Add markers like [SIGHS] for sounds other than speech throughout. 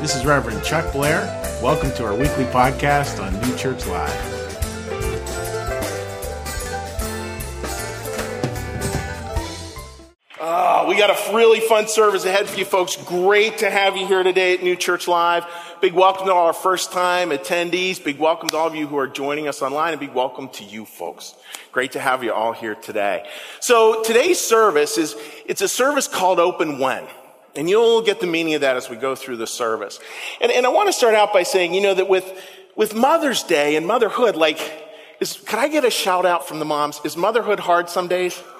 This is Reverend Chuck Blair. Welcome to our weekly podcast on New Church Live. Oh, we got a really fun service ahead for you folks. Great to have you here today at New Church Live. Big welcome to all our first time attendees. Big welcome to all of you who are joining us online and big welcome to you folks. Great to have you all here today. So today's service is, it's a service called Open When. And you'll get the meaning of that as we go through the service. And, and I want to start out by saying, you know, that with, with Mother's Day and motherhood, like, is, could I get a shout out from the moms? Is motherhood hard some days? [LAUGHS]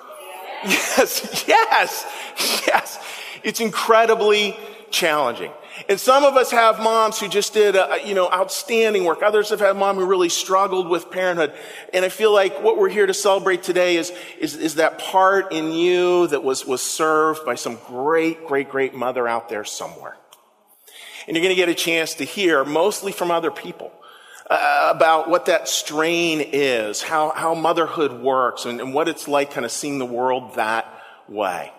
Yes, yes, yes. It's incredibly challenging. And some of us have moms who just did, a, you know, outstanding work. Others have had mom who really struggled with parenthood. And I feel like what we're here to celebrate today is, is, is that part in you that was, was served by some great, great, great mother out there somewhere. And you're going to get a chance to hear mostly from other people. Uh, about what that strain is, how, how motherhood works, and, and what it's like kind of seeing the world that way.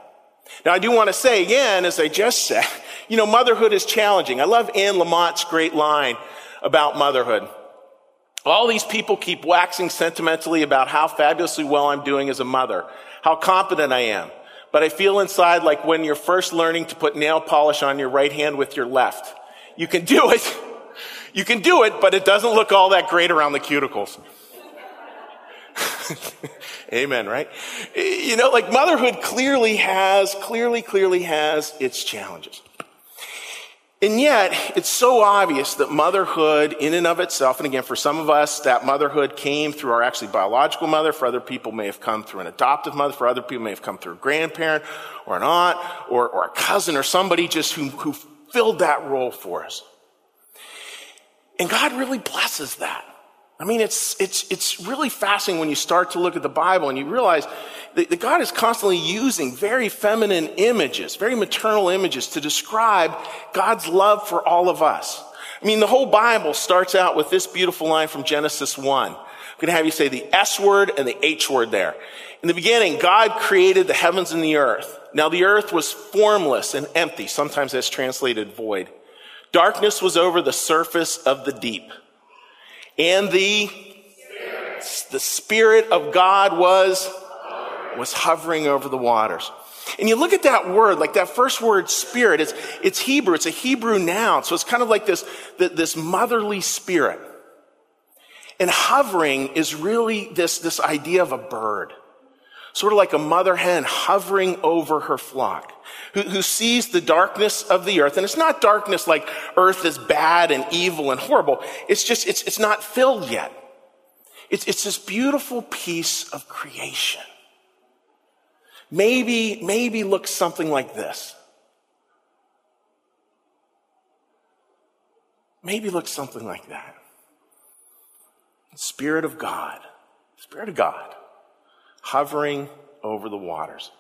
Now, I do want to say again, as I just said, you know, motherhood is challenging. I love Anne Lamott's great line about motherhood. All these people keep waxing sentimentally about how fabulously well I'm doing as a mother, how competent I am. But I feel inside like when you're first learning to put nail polish on your right hand with your left. You can do it. You can do it, but it doesn't look all that great around the cuticles. [LAUGHS] Amen, right? You know, like motherhood clearly has, clearly, clearly has its challenges. And yet, it's so obvious that motherhood in and of itself, and again, for some of us, that motherhood came through our actually biological mother. For other people, may have come through an adoptive mother. For other people, may have come through a grandparent or an aunt or, or a cousin or somebody just who, who filled that role for us. And God really blesses that. I mean, it's, it's, it's really fascinating when you start to look at the Bible and you realize that, that God is constantly using very feminine images, very maternal images to describe God's love for all of us. I mean, the whole Bible starts out with this beautiful line from Genesis 1. I'm going to have you say the S word and the H word there. In the beginning, God created the heavens and the earth. Now the earth was formless and empty. Sometimes that's translated void. Darkness was over the surface of the deep. And the Spirit. the Spirit of God was, was hovering over the waters. And you look at that word, like that first word, spirit, it's, it's Hebrew, it's a Hebrew noun. So it's kind of like this, this motherly spirit. And hovering is really this, this idea of a bird. Sort of like a mother hen hovering over her flock who, who sees the darkness of the earth. And it's not darkness like earth is bad and evil and horrible. It's just, it's, it's not filled yet. It's, it's this beautiful piece of creation. Maybe, maybe looks something like this. Maybe looks something like that. Spirit of God, Spirit of God, hovering over the waters.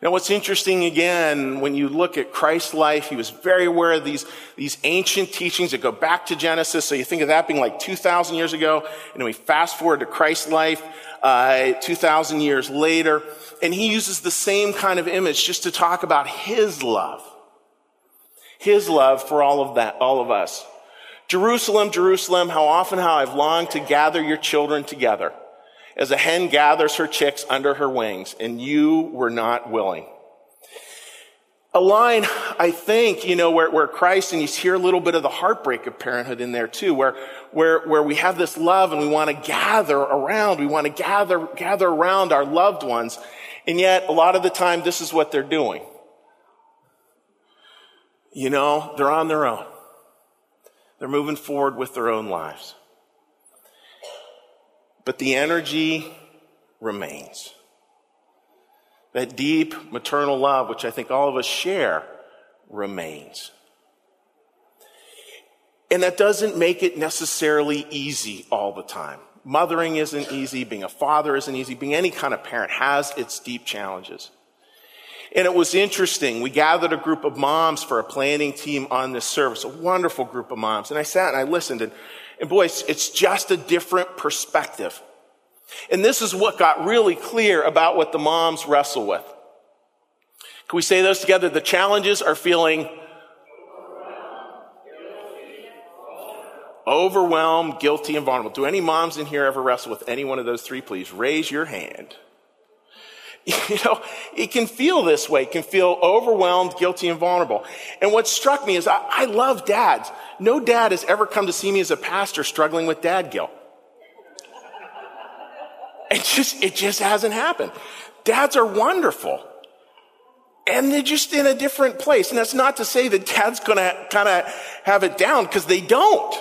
Now, what's interesting again, when you look at Christ's life, he was very aware of these, these ancient teachings that go back to Genesis. So you think of that being like 2,000 years ago, and we fast forward to Christ's life, uh, 2,000 years later, and he uses the same kind of image just to talk about his love. His love for all of that, all of us. Jerusalem, Jerusalem, how often how I've longed to gather your children together as a hen gathers her chicks under her wings, and you were not willing. A line, I think, you know, where, where Christ, and you hear a little bit of the heartbreak of parenthood in there too, where, where, where we have this love and we want to gather around, we want to gather, gather around our loved ones, and yet a lot of the time this is what they're doing. You know, they're on their own. They're moving forward with their own lives. But the energy remains. That deep maternal love, which I think all of us share, remains. And that doesn't make it necessarily easy all the time. Mothering isn't easy, being a father isn't easy, being any kind of parent has its deep challenges. And it was interesting. We gathered a group of moms for a planning team on this service, a wonderful group of moms. And I sat and I listened and and boy, it's, it's just a different perspective. And this is what got really clear about what the moms wrestle with. Can we say those together? The challenges are feeling overwhelmed, guilty, and vulnerable. Do any moms in here ever wrestle with any one of those three, please? Raise your hand. [LAUGHS] You know, it can feel this way. It can feel overwhelmed, guilty, and vulnerable. And what struck me is I, I love dads. No dad has ever come to see me as a pastor struggling with dad guilt. It just, it just hasn't happened. Dads are wonderful. And they're just in a different place. And that's not to say that dad's gonna kind of have it down, because they don't.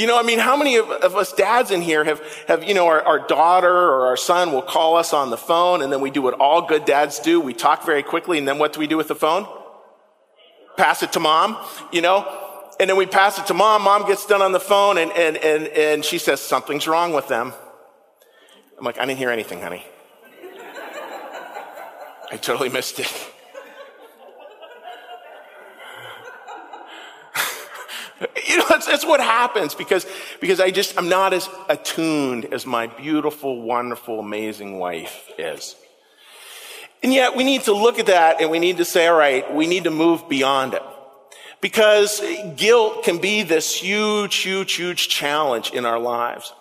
You know, I mean, how many of, of, us dads in here have, have you know, our, our, daughter or our son will call us on the phone and then we do what all good dads do. We talk very quickly and then what do we do with the phone? Pass it to mom, you know? And then we pass it to mom. Mom gets done on the phone and, and, and, and she says, something's wrong with them. I'm like, I didn't hear anything, honey. I totally missed it. [LAUGHS] You know, that's, that's what happens because, because I just, I'm not as attuned as my beautiful, wonderful, amazing wife is. And yet we need to look at that and we need to say, all right, we need to move beyond it. Because guilt can be this huge, huge, huge challenge in our lives.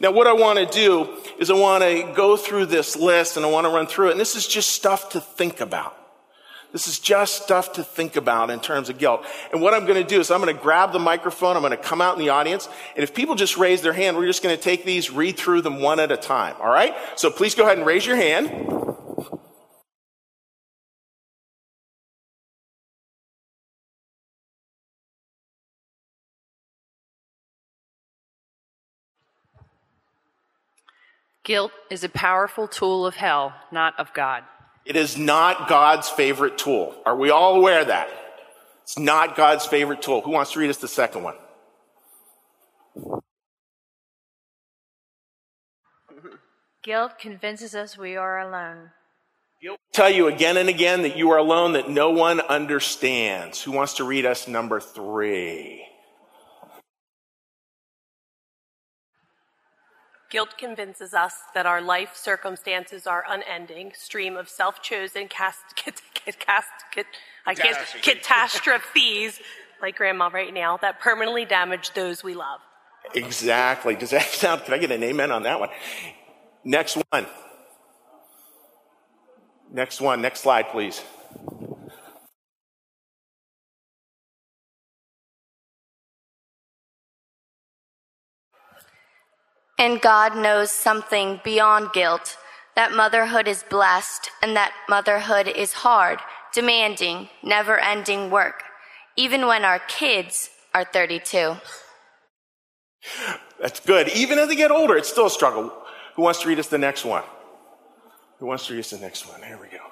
Now, what I want to do is I want to go through this list and I want to run through it. And this is just stuff to think about. This is just stuff to think about in terms of guilt. And what I'm going to do is I'm going to grab the microphone. I'm going to come out in the audience. And if people just raise their hand, we're just going to take these, read through them one at a time. All right? So please go ahead and raise your hand. Guilt is a powerful tool of hell, not of God. It is not God's favorite tool. Are we all aware of that? It's not God's favorite tool. Who wants to read us the second one? Guilt convinces us we are alone. Guilt tell you again and again that you are alone, that no one understands. Who wants to read us number three? Guilt convinces us that our life circumstances are unending, stream of self-chosen cast, [LAUGHS] cast, I can't, catastrophes, like grandma right now, that permanently damage those we love. Exactly. Does that [LAUGHS] sound, can I get an amen on that one? Next one. Next one. Next slide, please. And God knows something beyond guilt that motherhood is blessed and that motherhood is hard, demanding, never ending work, even when our kids are 32. That's good. Even as they get older, it's still a struggle. Who wants to read us the next one? Who wants to read us the next one? Here we go.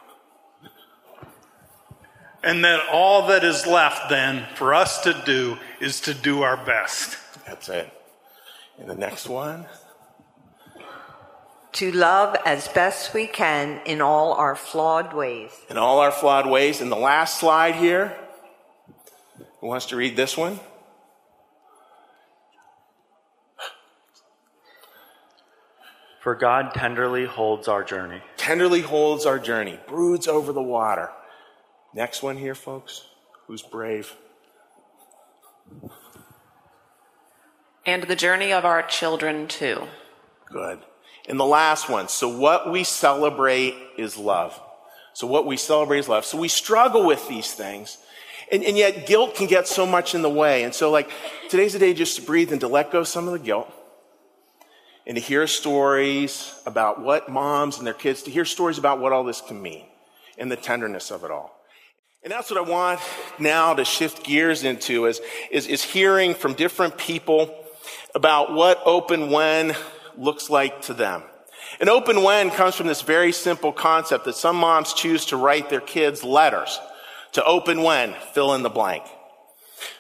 And that all that is left then for us to do is to do our best. That's it. And the next one? To love as best we can in all our flawed ways. In all our flawed ways. And the last slide here. Who wants to read this one? For God tenderly holds our journey. Tenderly holds our journey, broods over the water. Next one here, folks. Who's brave? And the journey of our children too. Good. And the last one. So what we celebrate is love. So what we celebrate is love. So we struggle with these things. And, and yet guilt can get so much in the way. And so like today's the day just to breathe and to let go some of the guilt. And to hear stories about what moms and their kids, to hear stories about what all this can mean and the tenderness of it all. And that's what I want now to shift gears into is, is, is hearing from different people about what open when looks like to them. An open when comes from this very simple concept that some moms choose to write their kids letters to open when, fill in the blank.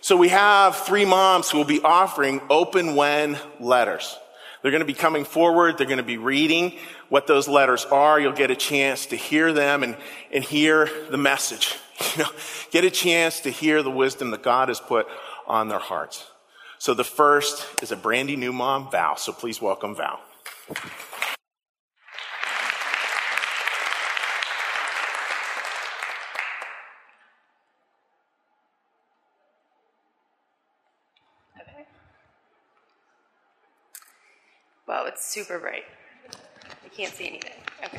So we have three moms who will be offering open when letters. They're going to be coming forward. They're going to be reading what those letters are. You'll get a chance to hear them and, and hear the message. [LAUGHS] You know, get a chance to hear the wisdom that God has put on their hearts. So the first is a brandy new mom, Val. So please welcome Val. Wow, it's super bright. I can't see anything. Okay.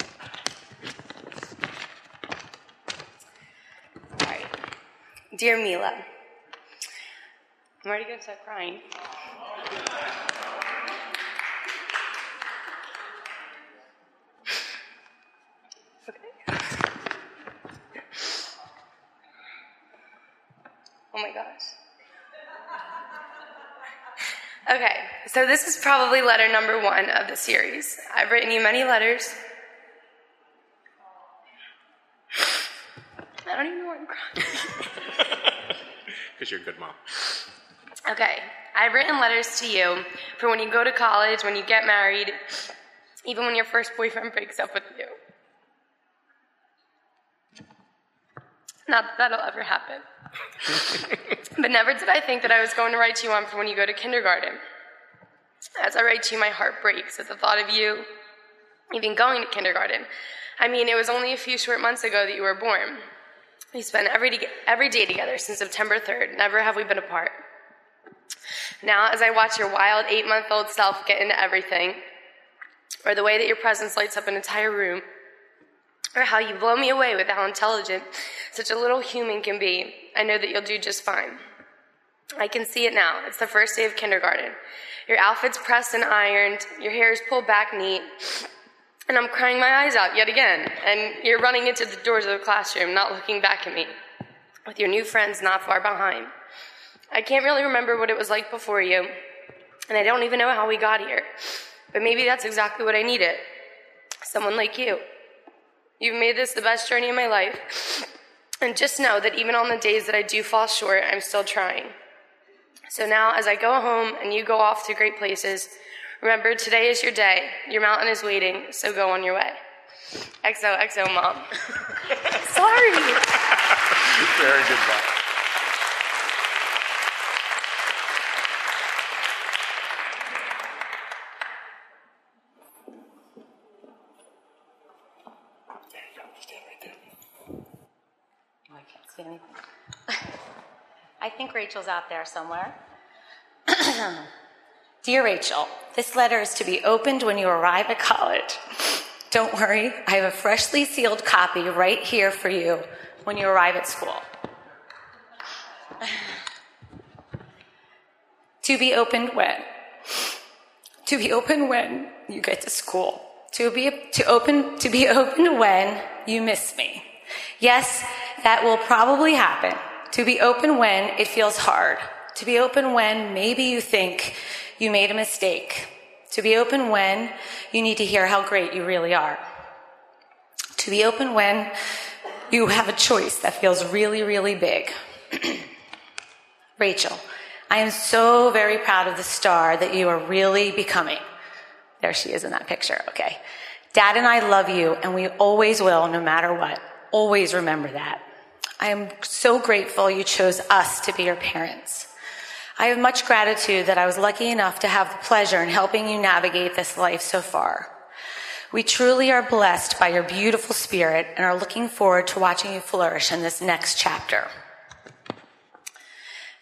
Dear Mila, I'm already going to start crying. Okay. Oh my gosh. Okay, so this is probably letter number one of the series. I've written you many letters. I don't even know why I'm crying. [LAUGHS] Because you're a good mom. Okay, I've written letters to you for when you go to college, when you get married, even when your first boyfriend breaks up with you. Not that that'll ever happen. [LAUGHS] but never did I think that I was going to write to you one for when you go to kindergarten. As I write to you, my heart breaks at the thought of you even going to kindergarten. I mean, it was only a few short months ago that you were born. We spent every, every day together since September 3rd. Never have we been apart. Now, as I watch your wild eight month old self get into everything, or the way that your presence lights up an entire room, or how you blow me away with how intelligent such a little human can be, I know that you'll do just fine. I can see it now. It's the first day of kindergarten. Your outfit's pressed and ironed, your hair is pulled back neat, and I'm crying my eyes out yet again. And you're running into the doors of the classroom, not looking back at me, with your new friends not far behind. I can't really remember what it was like before you, and I don't even know how we got here. But maybe that's exactly what I needed someone like you. You've made this the best journey of my life. And just know that even on the days that I do fall short, I'm still trying. So now, as I go home and you go off to great places, remember today is your day. Your mountain is waiting, so go on your way. XOXO, mom. [LAUGHS] Sorry. Very good mom. I can't see anything. I think Rachel's out there somewhere. [CLEARS THROAT] Dear Rachel, this letter is to be opened when you arrive at college. Don't worry, I have a freshly sealed copy right here for you when you arrive at school. [SIGHS] to be opened when? To be opened when you get to school. To be to open to be [LAUGHS] opened when you miss me. Yes, that will probably happen. To be open when it feels hard. To be open when maybe you think you made a mistake. To be open when you need to hear how great you really are. To be open when you have a choice that feels really, really big. [CLEARS THROAT] Rachel, I am so very proud of the star that you are really becoming. There she is in that picture, okay. Dad and I love you, and we always will, no matter what. Always remember that. I am so grateful you chose us to be your parents. I have much gratitude that I was lucky enough to have the pleasure in helping you navigate this life so far. We truly are blessed by your beautiful spirit and are looking forward to watching you flourish in this next chapter.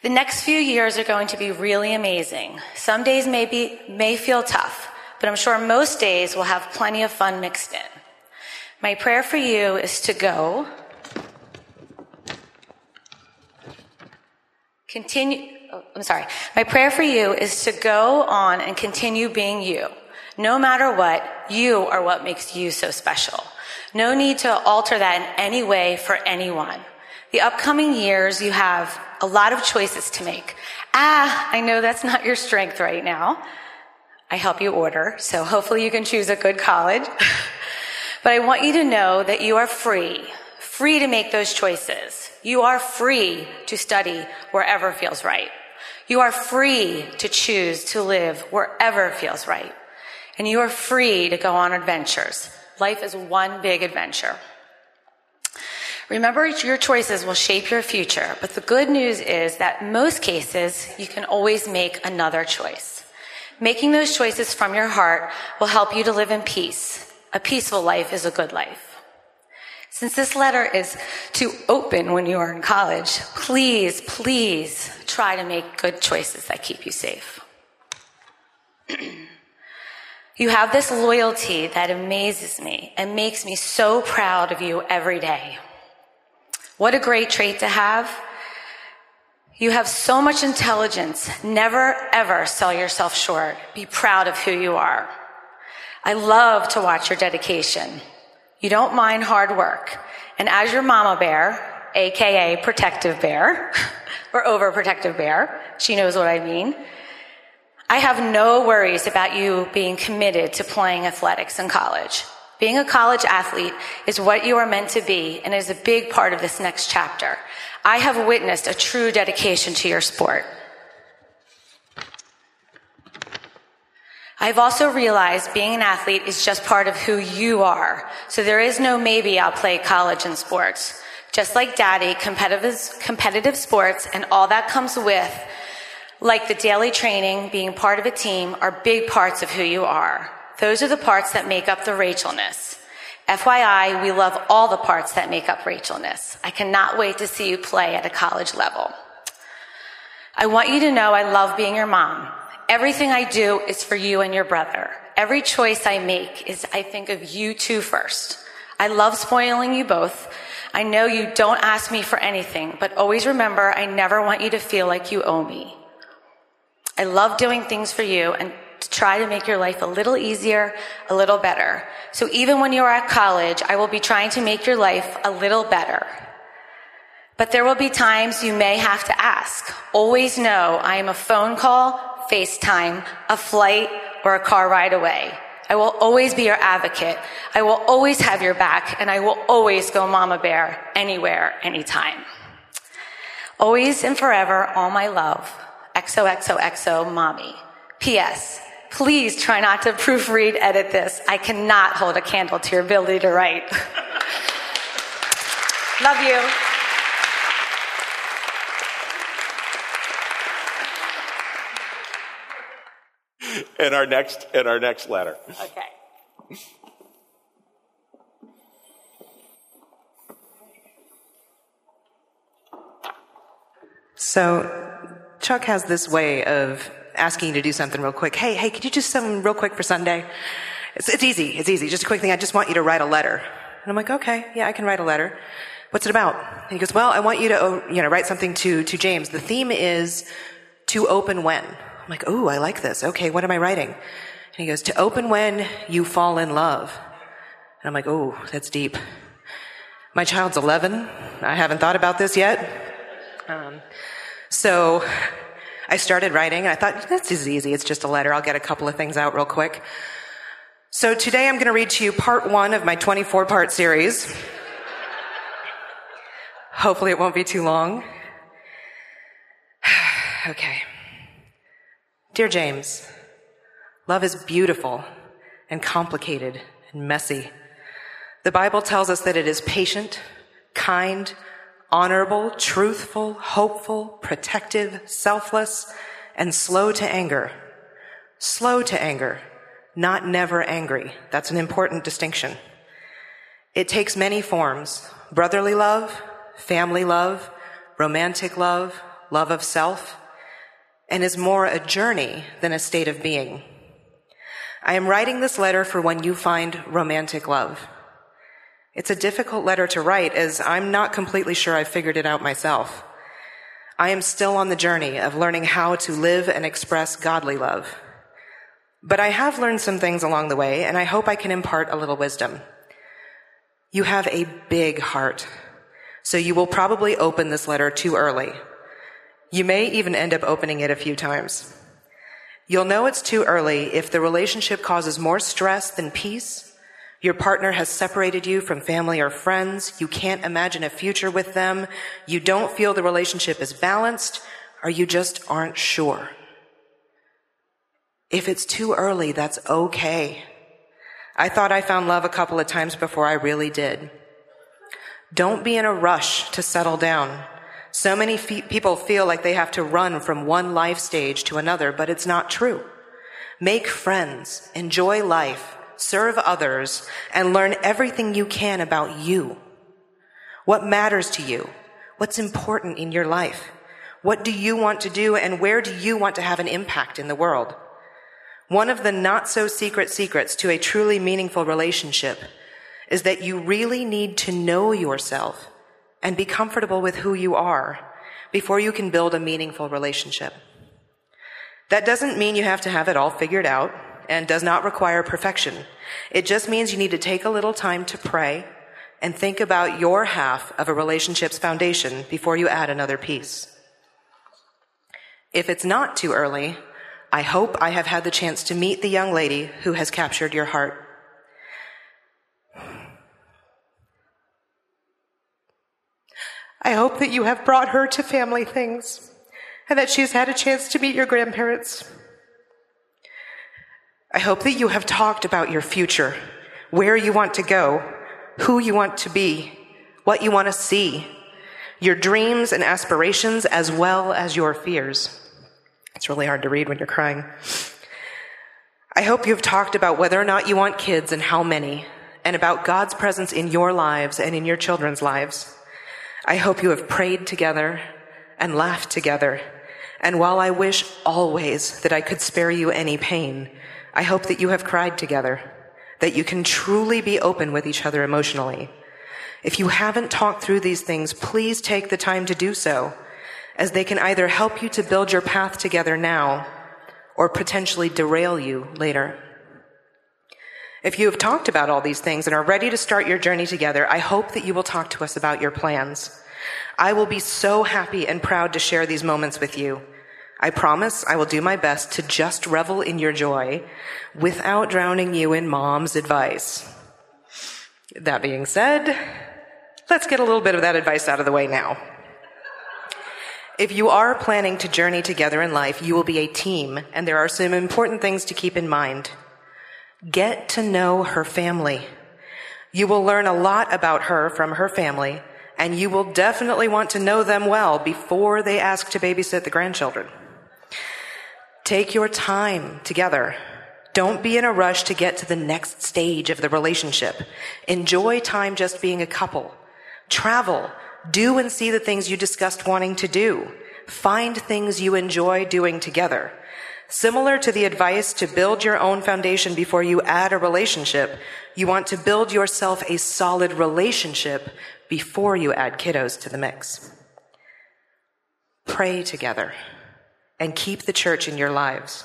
The next few years are going to be really amazing. Some days may, be, may feel tough, but I'm sure most days will have plenty of fun mixed in. My prayer for you is to go, continue, oh, I'm sorry. My prayer for you is to go on and continue being you. No matter what, you are what makes you so special. No need to alter that in any way for anyone. The upcoming years, you have a lot of choices to make. Ah, I know that's not your strength right now. I help you order, so hopefully you can choose a good college. [LAUGHS] but I want you to know that you are free, free to make those choices. You are free to study wherever feels right. You are free to choose to live wherever feels right. And you are free to go on adventures. Life is one big adventure. Remember, your choices will shape your future, but the good news is that most cases, you can always make another choice. Making those choices from your heart will help you to live in peace. A peaceful life is a good life. Since this letter is to open when you are in college, please, please try to make good choices that keep you safe. [CLEARS THROAT] You have this loyalty that amazes me and makes me so proud of you every day. What a great trait to have. You have so much intelligence. Never ever sell yourself short. Be proud of who you are. I love to watch your dedication. You don't mind hard work. And as your mama bear, aka protective bear, [LAUGHS] or overprotective bear, she knows what I mean. I have no worries about you being committed to playing athletics in college. Being a college athlete is what you are meant to be and is a big part of this next chapter. I have witnessed a true dedication to your sport. I've also realized being an athlete is just part of who you are. So there is no maybe I'll play college and sports. Just like daddy, competitive, competitive sports and all that comes with like the daily training, being part of a team, are big parts of who you are. Those are the parts that make up the Rachelness. FYI, we love all the parts that make up Rachelness. I cannot wait to see you play at a college level. I want you to know I love being your mom. Everything I do is for you and your brother. Every choice I make is I think of you two first. I love spoiling you both. I know you don't ask me for anything, but always remember I never want you to feel like you owe me. I love doing things for you and to try to make your life a little easier, a little better. So even when you're at college, I will be trying to make your life a little better. But there will be times you may have to ask. Always know I am a phone call, FaceTime, a flight, or a car ride away. I will always be your advocate. I will always have your back, and I will always go mama bear anywhere, anytime. Always and forever, all my love. XOXOXO mommy. P.S. Please try not to proofread edit this. I cannot hold a candle to your ability to write. [LAUGHS] Love you. And our next in our next letter. Okay. So, Chuck has this way of asking you to do something real quick. Hey, hey, could you just something real quick for Sunday? It's, it's easy. It's easy. Just a quick thing. I just want you to write a letter. And I'm like, okay, yeah, I can write a letter. What's it about? And he goes, well, I want you to, oh, you know, write something to, to James. The theme is to open when. I'm like, oh, I like this. Okay, what am I writing? And he goes, to open when you fall in love. And I'm like, oh, that's deep. My child's 11. I haven't thought about this yet. Um, so I started writing. I thought, this is easy. It's just a letter. I'll get a couple of things out real quick. So today I'm going to read to you part one of my 24 part series. Hopefully it won't be too long. [SIGHS] okay. Dear James, love is beautiful and complicated and messy. The Bible tells us that it is patient, kind, honorable, truthful, hopeful, protective, selfless, and slow to anger. Slow to anger, not never angry. That's an important distinction. It takes many forms. Brotherly love, family love, romantic love, love of self, and is more a journey than a state of being. I am writing this letter for when you find romantic love. It's a difficult letter to write as I'm not completely sure I've figured it out myself. I am still on the journey of learning how to live and express godly love. But I have learned some things along the way, and I hope I can impart a little wisdom. You have a big heart, so you will probably open this letter too early. You may even end up opening it a few times. You'll know it's too early if the relationship causes more stress than peace your partner has separated you from family or friends. You can't imagine a future with them. You don't feel the relationship is balanced, or you just aren't sure. If it's too early, that's okay. I thought I found love a couple of times before I really did. Don't be in a rush to settle down. So many fe- people feel like they have to run from one life stage to another, but it's not true. Make friends, enjoy life, serve others, and learn everything you can about you. What matters to you? What's important in your life? What do you want to do and where do you want to have an impact in the world? One of the not so secret secrets to a truly meaningful relationship is that you really need to know yourself and be comfortable with who you are before you can build a meaningful relationship. That doesn't mean you have to have it all figured out and does not require perfection. It just means you need to take a little time to pray and think about your half of a relationship's foundation before you add another piece. If it's not too early, I hope I have had the chance to meet the young lady who has captured your heart. I hope that you have brought her to family things and that she's had a chance to meet your grandparents. I hope that you have talked about your future, where you want to go, who you want to be, what you want to see, your dreams and aspirations, as well as your fears. It's really hard to read when you're crying. I hope you've talked about whether or not you want kids and how many, and about God's presence in your lives and in your children's lives. I hope you have prayed together and laughed together. And while I wish always that I could spare you any pain, I hope that you have cried together, that you can truly be open with each other emotionally. If you haven't talked through these things, please take the time to do so, as they can either help you to build your path together now or potentially derail you later. If you have talked about all these things and are ready to start your journey together, I hope that you will talk to us about your plans. I will be so happy and proud to share these moments with you. I promise I will do my best to just revel in your joy without drowning you in mom's advice. That being said, let's get a little bit of that advice out of the way now. If you are planning to journey together in life, you will be a team, and there are some important things to keep in mind. Get to know her family. You will learn a lot about her from her family, and you will definitely want to know them well before they ask to babysit the grandchildren. Take your time together. Don't be in a rush to get to the next stage of the relationship. Enjoy time just being a couple. Travel. Do and see the things you discussed wanting to do. Find things you enjoy doing together. Similar to the advice to build your own foundation before you add a relationship, you want to build yourself a solid relationship before you add kiddos to the mix. Pray together and keep the church in your lives.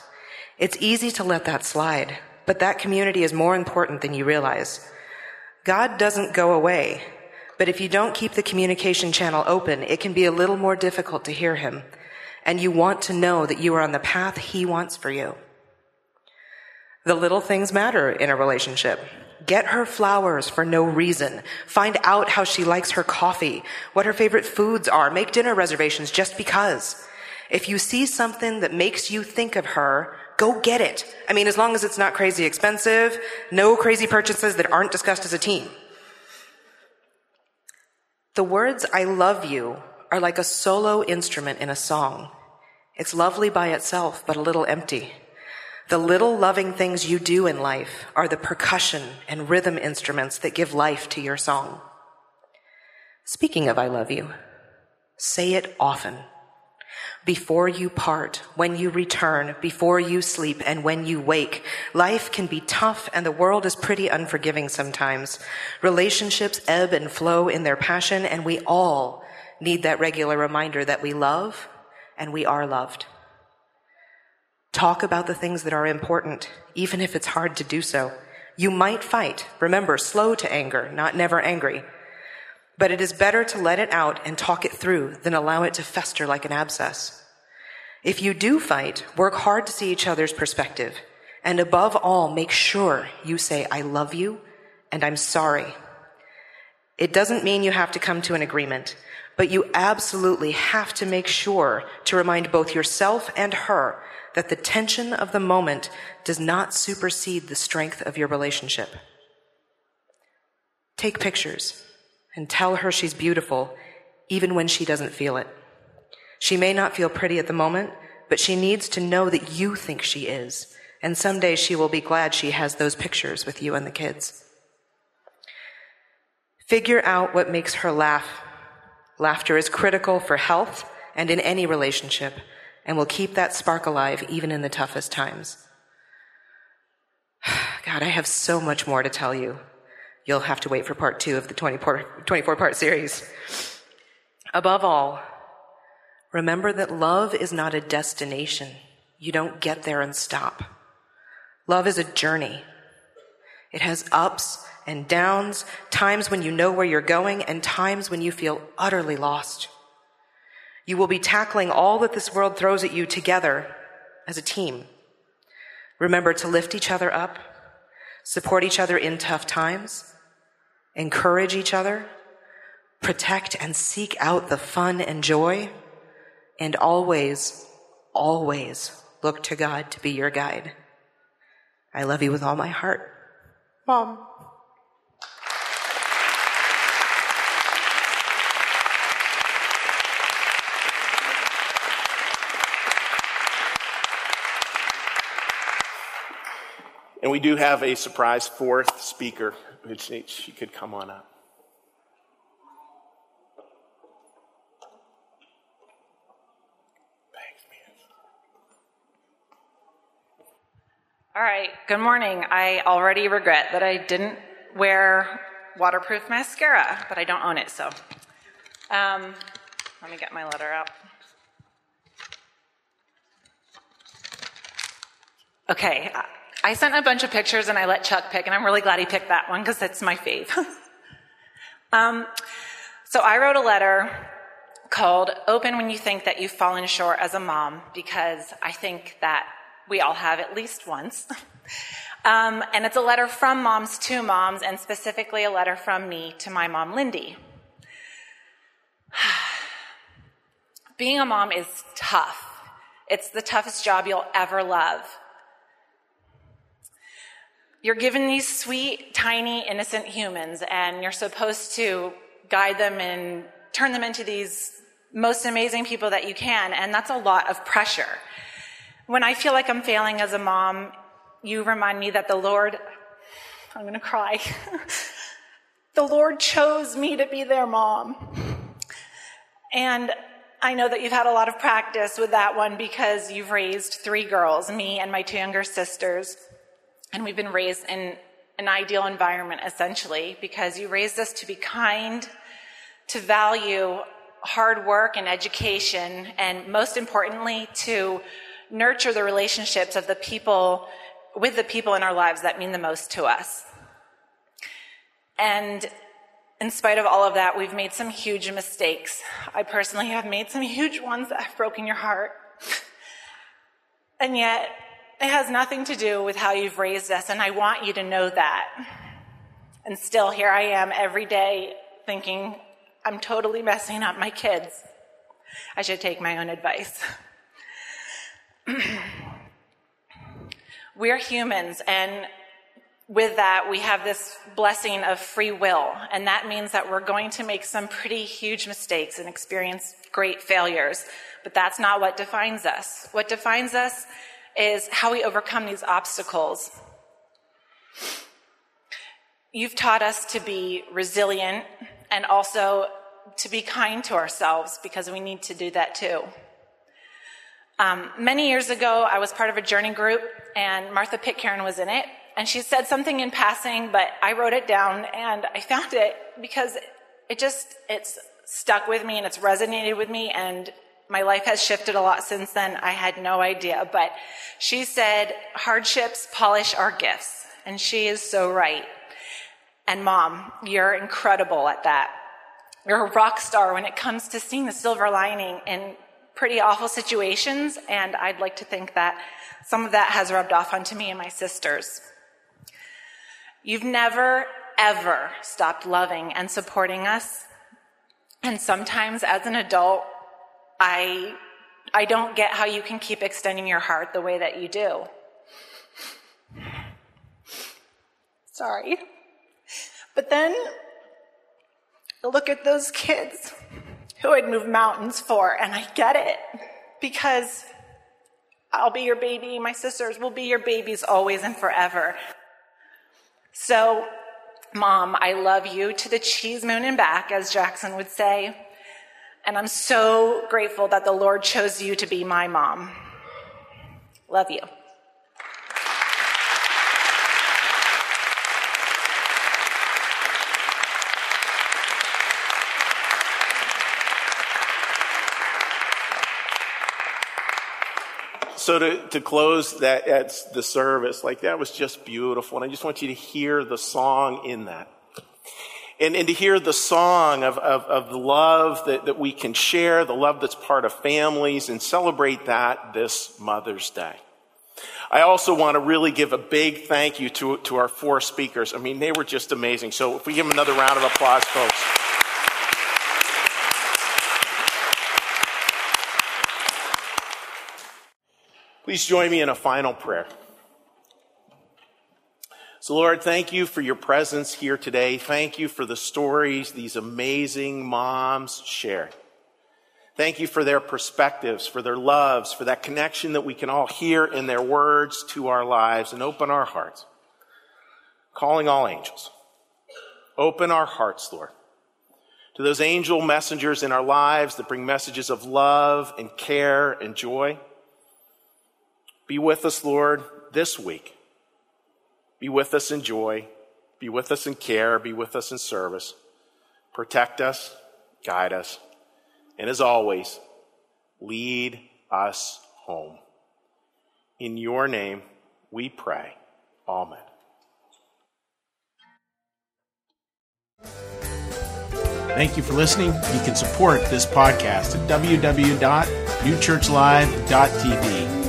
It's easy to let that slide, but that community is more important than you realize. God doesn't go away, but if you don't keep the communication channel open, it can be a little more difficult to hear him and you want to know that you are on the path He wants for you. The little things matter in a relationship. Get her flowers for no reason. Find out how she likes her coffee, what her favorite foods are. Make dinner reservations just because. If you see something that makes you think of her, go get it. I mean, as long as it's not crazy expensive, no crazy purchases that aren't discussed as a team. The words I love you are like a solo instrument in a song. It's lovely by itself, but a little empty. The little loving things you do in life are the percussion and rhythm instruments that give life to your song. Speaking of I love you, say it often. Before you part, when you return, before you sleep, and when you wake. Life can be tough and the world is pretty unforgiving sometimes. Relationships ebb and flow in their passion and we all need that regular reminder that we love and we are loved. Talk about the things that are important, even if it's hard to do so. You might fight. Remember, slow to anger, not never angry. But it is better to let it out and talk it through than allow it to fester like an abscess. If you do fight, work hard to see each other's perspective. And above all, make sure you say, I love you and I'm sorry. It doesn't mean you have to come to an agreement but you absolutely have to make sure to remind both yourself and her that the tension of the moment does not supersede the strength of your relationship. Take pictures and tell her she's beautiful even when she doesn't feel it. She may not feel pretty at the moment, but she needs to know that you think she is. And someday she will be glad she has those pictures with you and the kids. Figure out what makes her laugh Laughter is critical for health and in any relationship and will keep that spark alive even in the toughest times. [SIGHS] God, I have so much more to tell you. You'll have to wait for part two of the 24, 24 part series. Above all, remember that love is not a destination. You don't get there and stop. Love is a journey. It has ups and downs, times when you know where you're going, and times when you feel utterly lost. You will be tackling all that this world throws at you together as a team. Remember to lift each other up, support each other in tough times, encourage each other, protect and seek out the fun and joy, and always, always look to God to be your guide. I love you with all my heart. Mom. And we do have a surprise fourth speaker, which she could come on up. All right, good morning. I already regret that I didn't wear waterproof mascara, but I don't own it, so. Um, let me get my letter out. Okay, I sent a bunch of pictures and I let Chuck pick, and I'm really glad he picked that one because it's my fave. [LAUGHS] um, so I wrote a letter called Open When You Think That You've Fallen Short as a Mom because I think that we all have at least once. [LAUGHS] um, and it's a letter from moms to moms, and specifically a letter from me to my mom, Lindy. [SIGHS] Being a mom is tough. It's the toughest job you'll ever love. You're given these sweet, tiny, innocent humans, and you're supposed to guide them and turn them into these most amazing people that you can, and that's a lot of pressure. When I feel like I'm failing as a mom, you remind me that the Lord, I'm to cry. [LAUGHS] the Lord chose me to be their mom. And I know that you've had a lot of practice with that one because you've raised three girls, me and my two younger sisters. And we've been raised in an ideal environment, essentially, because you raised us to be kind, to value hard work and education, and most importantly, to nurture the relationships of the people with the people in our lives that mean the most to us. And in spite of all of that, we've made some huge mistakes. I personally have made some huge ones that have broken your heart. [LAUGHS] and yet, it has nothing to do with how you've raised us, and I want you to know that. And still, here I am every day thinking, I'm totally messing up my kids. I should take my own advice. [CLEARS THROAT] We're humans, and with that, we have this blessing of free will, and that means that we're going to make some pretty huge mistakes and experience great failures. But that's not what defines us. What defines us is how we overcome these obstacles. You've taught us to be resilient and also to be kind to ourselves because we need to do that too. Um, many years ago, I was part of a journey group, and Martha Pitcairn was in it. And she said something in passing, but I wrote it down, and I found it because it just it's stuck with me and it's resonated with me, and my life has shifted a lot since then. I had no idea. But she said, hardships polish our gifts. And she is so right. And mom, you're incredible at that. You're a rock star when it comes to seeing the silver lining in pretty awful situations. And I'd like to think that some of that has rubbed off onto me and my sisters. You've never, ever stopped loving and supporting us. And sometimes as an adult, I, I don't get how you can keep extending your heart the way that you do. Sorry. But then look at those kids who I'd move mountains for, and I get it because I'll be your baby, my sisters will be your babies always and forever. So, Mom, I love you to the cheese moon and back, as Jackson would say. And I'm so grateful that the Lord chose you to be my mom. Love you. so to, to close that at the service, like that was just beautiful. And I just want you to hear the song in that. And, and to hear the song of, of, of love that, that we can share, the love that's part of families, and celebrate that this Mother's Day. I also want to really give a big thank you to, to our four speakers. I mean, they were just amazing. So if we give them another round of applause, folks. Please join me in a final prayer. So, Lord, thank you for your presence here today. Thank you for the stories these amazing moms share. Thank you for their perspectives, for their loves, for that connection that we can all hear in their words to our lives and open our hearts. Calling all angels. Open our hearts, Lord, to those angel messengers in our lives that bring messages of love and care and joy. Be with us, Lord, this week be with us in joy. Be with us in care. Be with us in service. Protect us. Guide us. And as always, lead us home. In your name, we pray. Amen. Thank you for listening. You can support this podcast at www.newchurchlive.tv